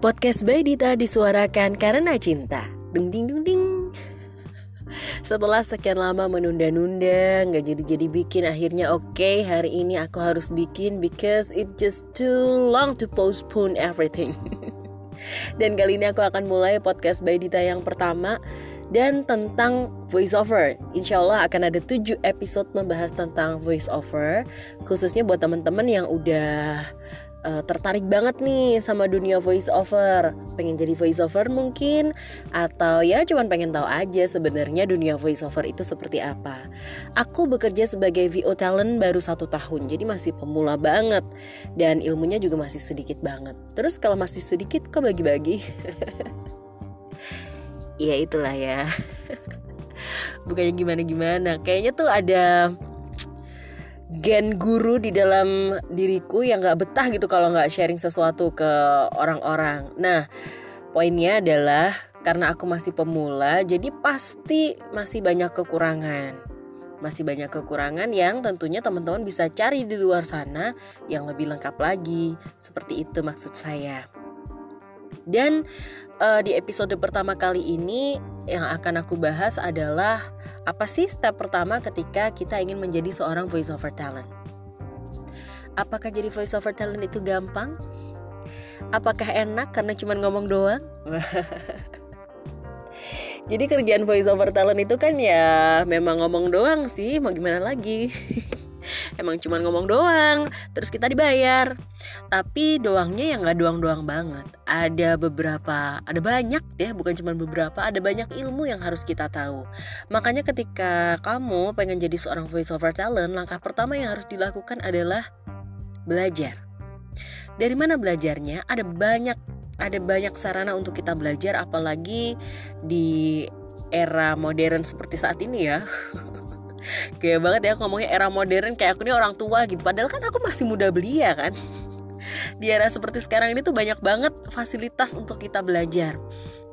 Podcast by Dita disuarakan karena cinta. Dung ding dung ding. Setelah sekian lama menunda-nunda, nggak jadi-jadi bikin, akhirnya oke okay, hari ini aku harus bikin because it just too long to postpone everything. Dan kali ini aku akan mulai podcast by Dita yang pertama dan tentang voiceover. Insya Allah akan ada 7 episode membahas tentang voiceover, khususnya buat teman-teman yang udah uh, tertarik banget nih sama dunia voice over pengen jadi voice over mungkin? Atau ya cuman pengen tahu aja sebenarnya dunia voice over itu seperti apa? Aku bekerja sebagai VO talent baru satu tahun jadi masih pemula banget. Dan ilmunya juga masih sedikit banget. Terus kalau masih sedikit kok bagi-bagi? Ya itulah ya. Bukannya gimana-gimana kayaknya tuh ada gen guru di dalam diriku yang nggak betah gitu kalau nggak sharing sesuatu ke orang-orang. Nah, poinnya adalah karena aku masih pemula, jadi pasti masih banyak kekurangan. Masih banyak kekurangan yang tentunya teman-teman bisa cari di luar sana yang lebih lengkap lagi. Seperti itu maksud saya. Dan uh, di episode pertama kali ini yang akan aku bahas adalah apa sih step pertama ketika kita ingin menjadi seorang voiceover talent? Apakah jadi voiceover talent itu gampang? Apakah enak karena cuma ngomong doang? jadi kerjaan voiceover talent itu kan ya memang ngomong doang sih, mau gimana lagi? emang cuma ngomong doang terus kita dibayar tapi doangnya yang nggak doang-doang banget ada beberapa ada banyak deh bukan cuma beberapa ada banyak ilmu yang harus kita tahu. Makanya ketika kamu pengen jadi seorang voice over talent langkah pertama yang harus dilakukan adalah belajar. Dari mana belajarnya? Ada banyak ada banyak sarana untuk kita belajar apalagi di era modern seperti saat ini ya. Kayak banget ya ngomongnya era modern kayak aku ini orang tua gitu. Padahal kan aku masih muda belia kan di era seperti sekarang ini tuh banyak banget fasilitas untuk kita belajar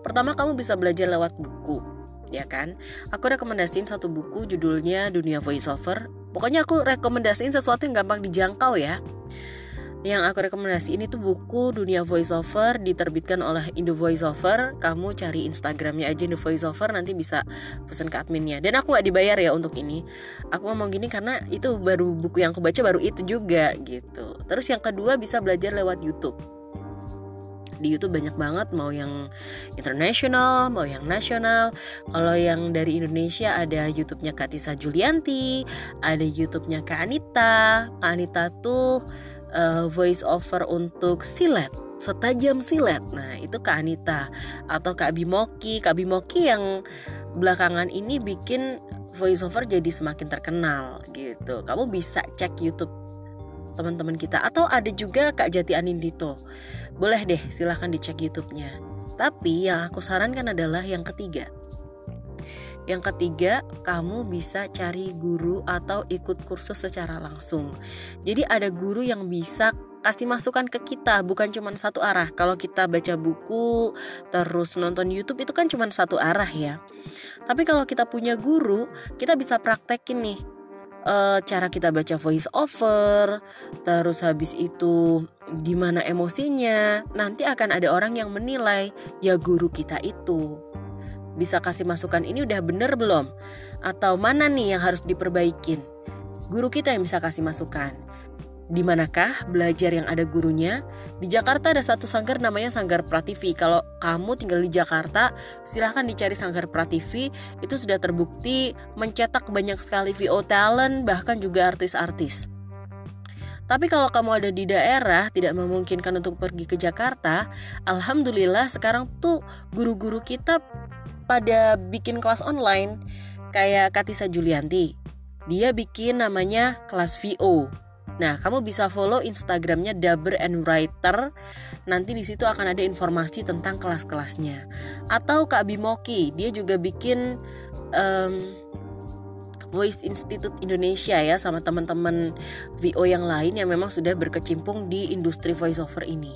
pertama kamu bisa belajar lewat buku ya kan aku rekomendasiin satu buku judulnya dunia voiceover pokoknya aku rekomendasiin sesuatu yang gampang dijangkau ya yang aku rekomendasi ini tuh buku Dunia Voiceover diterbitkan oleh Indo Voiceover. Kamu cari Instagramnya aja Indo Voiceover nanti bisa pesan ke adminnya. Dan aku gak dibayar ya untuk ini. Aku ngomong gini karena itu baru buku yang aku baca baru itu juga gitu. Terus yang kedua bisa belajar lewat YouTube. Di YouTube banyak banget mau yang internasional mau yang nasional. Kalau yang dari Indonesia ada YouTube-nya Katisa Julianti ada YouTube-nya Kak Anita. Kak Anita tuh uh, voice over untuk silet setajam silet. Nah itu Kak Anita atau Kak Bimoki. Kak Bimoki yang belakangan ini bikin voice over jadi semakin terkenal gitu. Kamu bisa cek YouTube teman-teman kita atau ada juga Kak Jati Anindito boleh deh silahkan dicek YouTube-nya tapi yang aku sarankan adalah yang ketiga yang ketiga, kamu bisa cari guru atau ikut kursus secara langsung. Jadi ada guru yang bisa kasih masukan ke kita bukan cuma satu arah. Kalau kita baca buku terus nonton YouTube itu kan cuma satu arah ya. Tapi kalau kita punya guru, kita bisa praktekin nih uh, cara kita baca voice over, terus habis itu gimana emosinya. Nanti akan ada orang yang menilai ya guru kita itu bisa kasih masukan ini udah bener belum? Atau mana nih yang harus diperbaikin? Guru kita yang bisa kasih masukan. Di manakah belajar yang ada gurunya? Di Jakarta ada satu sanggar namanya Sanggar Prativi. Kalau kamu tinggal di Jakarta, silahkan dicari Sanggar Prativi. Itu sudah terbukti mencetak banyak sekali VO talent, bahkan juga artis-artis. Tapi kalau kamu ada di daerah tidak memungkinkan untuk pergi ke Jakarta, alhamdulillah sekarang tuh guru-guru kita pada bikin kelas online kayak Katisa Julianti. Dia bikin namanya kelas VO. Nah, kamu bisa follow Instagramnya Daber and Writer. Nanti di situ akan ada informasi tentang kelas-kelasnya. Atau Kak Bimoki, dia juga bikin um, Voice Institute Indonesia ya sama teman-teman VO yang lain yang memang sudah berkecimpung di industri voiceover ini.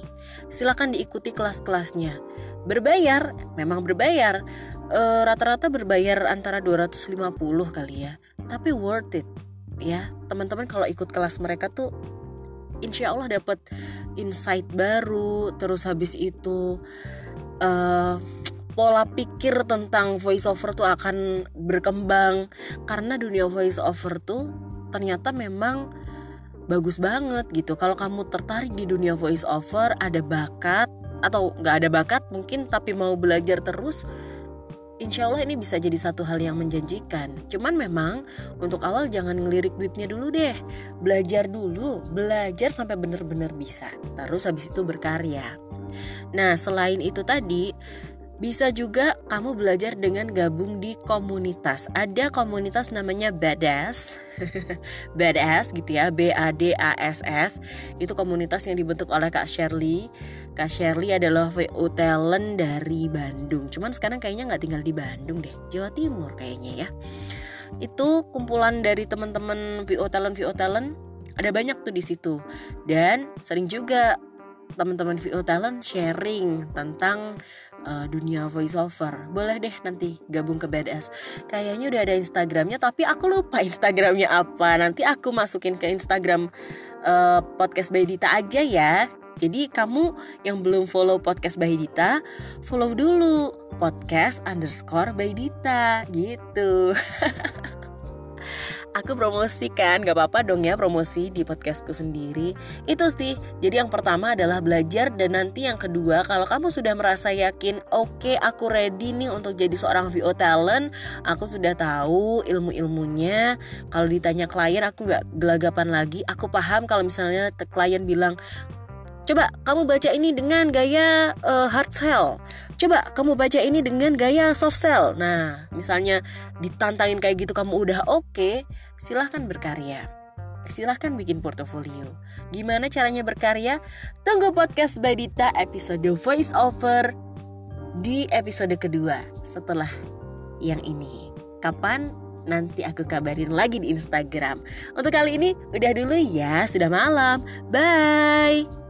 Silakan diikuti kelas-kelasnya. Berbayar, memang berbayar. rata rata-rata berbayar antara 250 kali ya. Tapi worth it ya. Teman-teman kalau ikut kelas mereka tuh insya Allah dapat insight baru terus habis itu uh, pola pikir tentang voice over tuh akan berkembang karena dunia voice over tuh ternyata memang bagus banget gitu kalau kamu tertarik di dunia voice over ada bakat atau nggak ada bakat mungkin tapi mau belajar terus insya Allah ini bisa jadi satu hal yang menjanjikan. Cuman memang untuk awal jangan ngelirik duitnya dulu deh. Belajar dulu, belajar sampai benar-benar bisa. Terus habis itu berkarya. Nah selain itu tadi bisa juga kamu belajar dengan gabung di komunitas. Ada komunitas namanya Badass. Badass gitu ya, B A D A S S. Itu komunitas yang dibentuk oleh Kak Shirley. Kak Shirley adalah VO talent dari Bandung. Cuman sekarang kayaknya nggak tinggal di Bandung deh, Jawa Timur kayaknya ya. Itu kumpulan dari teman-teman VO talent VO talent ada banyak tuh di situ. Dan sering juga teman-teman VO talent sharing tentang uh, dunia voiceover boleh deh nanti gabung ke BDS kayaknya udah ada Instagramnya tapi aku lupa Instagramnya apa. Nanti aku masukin ke Instagram uh, podcast Baydita aja ya. Jadi kamu yang belum follow podcast Baydita follow dulu podcast underscore Baydita gitu aku promosikan gak apa-apa dong ya promosi di podcastku sendiri. Itu sih jadi yang pertama adalah belajar dan nanti yang kedua kalau kamu sudah merasa yakin oke okay, aku ready nih untuk jadi seorang VO talent aku sudah tahu ilmu-ilmunya. Kalau ditanya klien aku nggak gelagapan lagi. Aku paham kalau misalnya klien bilang Coba kamu baca ini dengan gaya uh, hard sell. Coba kamu baca ini dengan gaya soft sell. Nah, misalnya ditantangin kayak gitu kamu udah oke, okay, silahkan berkarya. Silahkan bikin portofolio. Gimana caranya berkarya? Tunggu podcast by Dita episode voice over di episode kedua setelah yang ini. Kapan? Nanti aku kabarin lagi di Instagram. Untuk kali ini udah dulu ya, sudah malam. Bye.